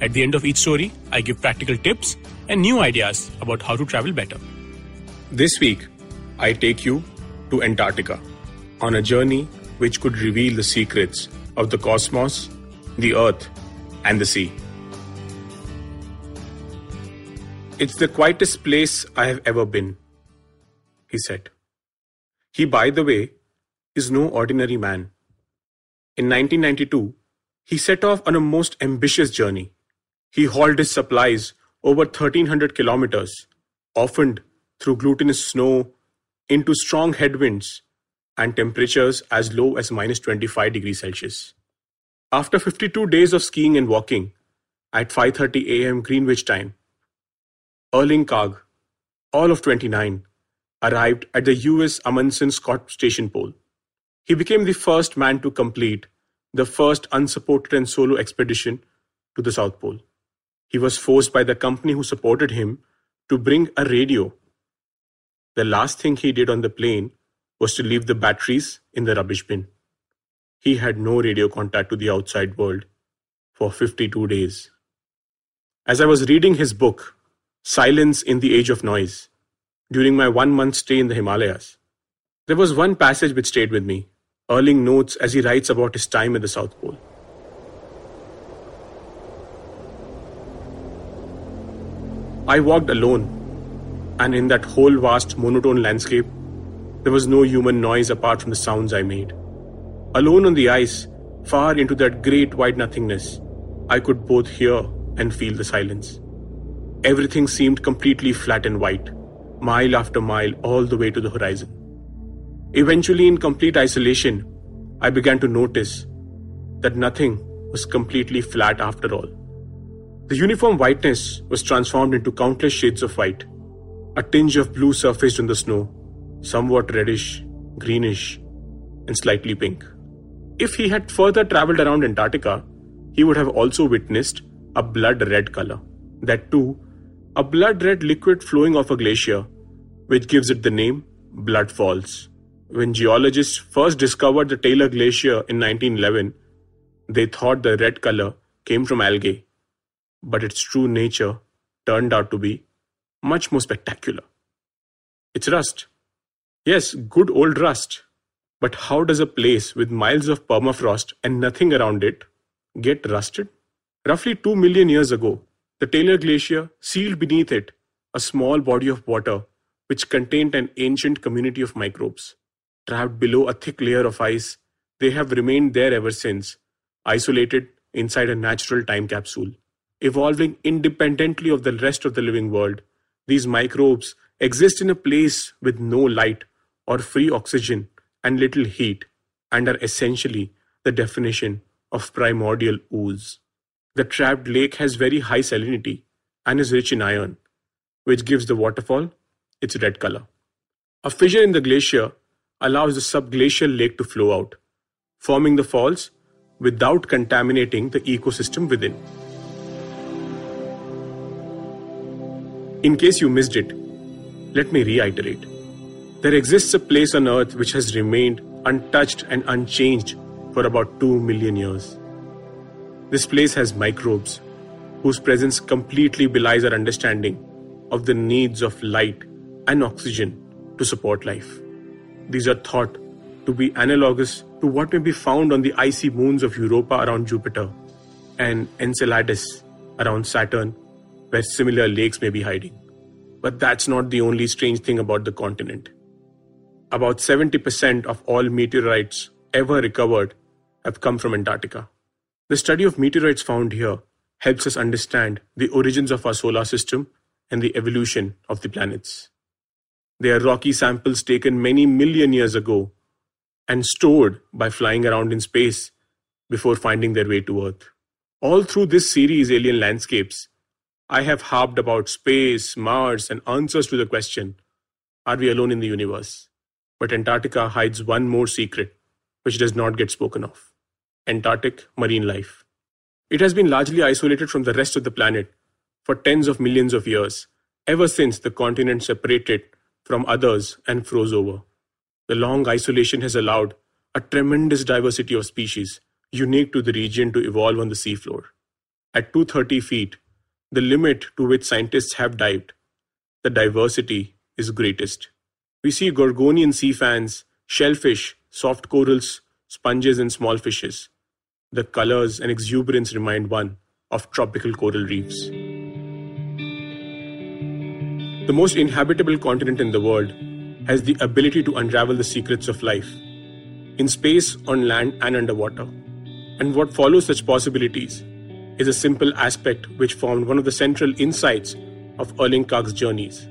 At the end of each story, I give practical tips and new ideas about how to travel better. This week, I take you to Antarctica on a journey which could reveal the secrets of the cosmos, the earth, and the sea. It's the quietest place I have ever been, he said. He, by the way, is no ordinary man. In 1992, he set off on a most ambitious journey. He hauled his supplies over 1300 kilometers, often through glutinous snow, into strong headwinds and temperatures as low as minus 25 degrees Celsius. After 52 days of skiing and walking, at 5:30 a.m. Greenwich time, Erling Kagge, all of 29, arrived at the US Amundsen Scott Station Pole. He became the first man to complete the first unsupported and solo expedition to the South Pole. He was forced by the company who supported him to bring a radio. The last thing he did on the plane was to leave the batteries in the rubbish bin. He had no radio contact to the outside world for 52 days. As I was reading his book, Silence in the Age of Noise, during my one month stay in the Himalayas, there was one passage which stayed with me. Erling notes as he writes about his time at the South Pole. I walked alone, and in that whole vast monotone landscape, there was no human noise apart from the sounds I made. Alone on the ice, far into that great wide nothingness, I could both hear and feel the silence. Everything seemed completely flat and white, mile after mile, all the way to the horizon. Eventually, in complete isolation, I began to notice that nothing was completely flat after all. The uniform whiteness was transformed into countless shades of white. A tinge of blue surfaced on the snow, somewhat reddish, greenish, and slightly pink. If he had further traveled around Antarctica, he would have also witnessed a blood red color. That too, a blood red liquid flowing off a glacier, which gives it the name Blood Falls. When geologists first discovered the Taylor Glacier in 1911, they thought the red color came from algae but its true nature turned out to be much more spectacular. It's rust. Yes, good old rust. But how does a place with miles of permafrost and nothing around it get rusted? Roughly 2 million years ago, the Taylor Glacier sealed beneath it a small body of water which contained an ancient community of microbes. Trapped below a thick layer of ice, they have remained there ever since, isolated inside a natural time capsule evolving independently of the rest of the living world. These microbes exist in a place with no light or free oxygen and little heat and are essentially the definition of primordial ooze. The trapped lake has very high salinity and is rich in iron, which gives the waterfall its red color. A fissure in the glacier allows the subglacial lake to flow out, forming the falls without contaminating the ecosystem within. In case you missed it, let me reiterate. There exists a place on Earth which has remained untouched and unchanged for about 2 million years. This place has microbes whose presence completely belies our understanding of the needs of light and oxygen to support life. These are thought to be analogous to what may be found on the icy moons of Europa around Jupiter and Enceladus around Saturn where similar lakes may be hiding. But that's not the only strange thing about the continent. About 70% of all meteorites ever recovered have come from Antarctica. The study of meteorites found here helps us understand the origins of our solar system and the evolution of the planets. They are rocky samples taken many million years ago and stored by flying around in space before finding their way to Earth. All through this series, Alien Landscapes, I have harped about space, Mars, and answers to the question Are we alone in the universe? But Antarctica hides one more secret, which does not get spoken of Antarctic marine life. It has been largely isolated from the rest of the planet for tens of millions of years, ever since the continent separated from others and froze over. The long isolation has allowed a tremendous diversity of species unique to the region to evolve on the seafloor. At 230 feet, the limit to which scientists have dived, the diversity is greatest. We see gorgonian sea fans, shellfish, soft corals, sponges, and small fishes. The colors and exuberance remind one of tropical coral reefs. The most inhabitable continent in the world has the ability to unravel the secrets of life in space, on land, and underwater. And what follows such possibilities is a simple aspect which formed one of the central insights of Erling Kagge's journeys.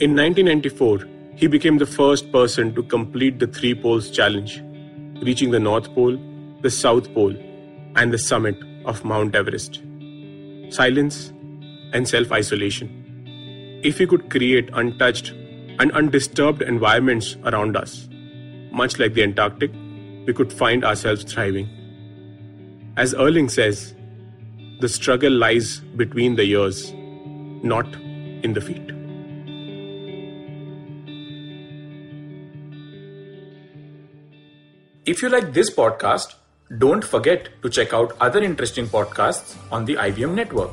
In 1994, he became the first person to complete the Three Poles Challenge, reaching the North Pole, the South Pole, and the summit of Mount Everest. Silence and self isolation. If we could create untouched and undisturbed environments around us, much like the Antarctic, we could find ourselves thriving. As Erling says, the struggle lies between the ears, not in the feet. If you like this podcast, don't forget to check out other interesting podcasts on the IVM network.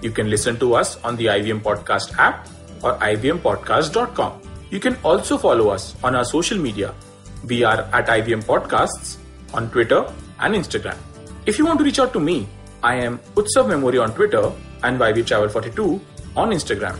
You can listen to us on the IVM Podcast app or ivmpodcast.com. You can also follow us on our social media. We are at IVM Podcasts on Twitter and Instagram. If you want to reach out to me, I am Utsav Memory on Twitter and YV Travel 42 on Instagram.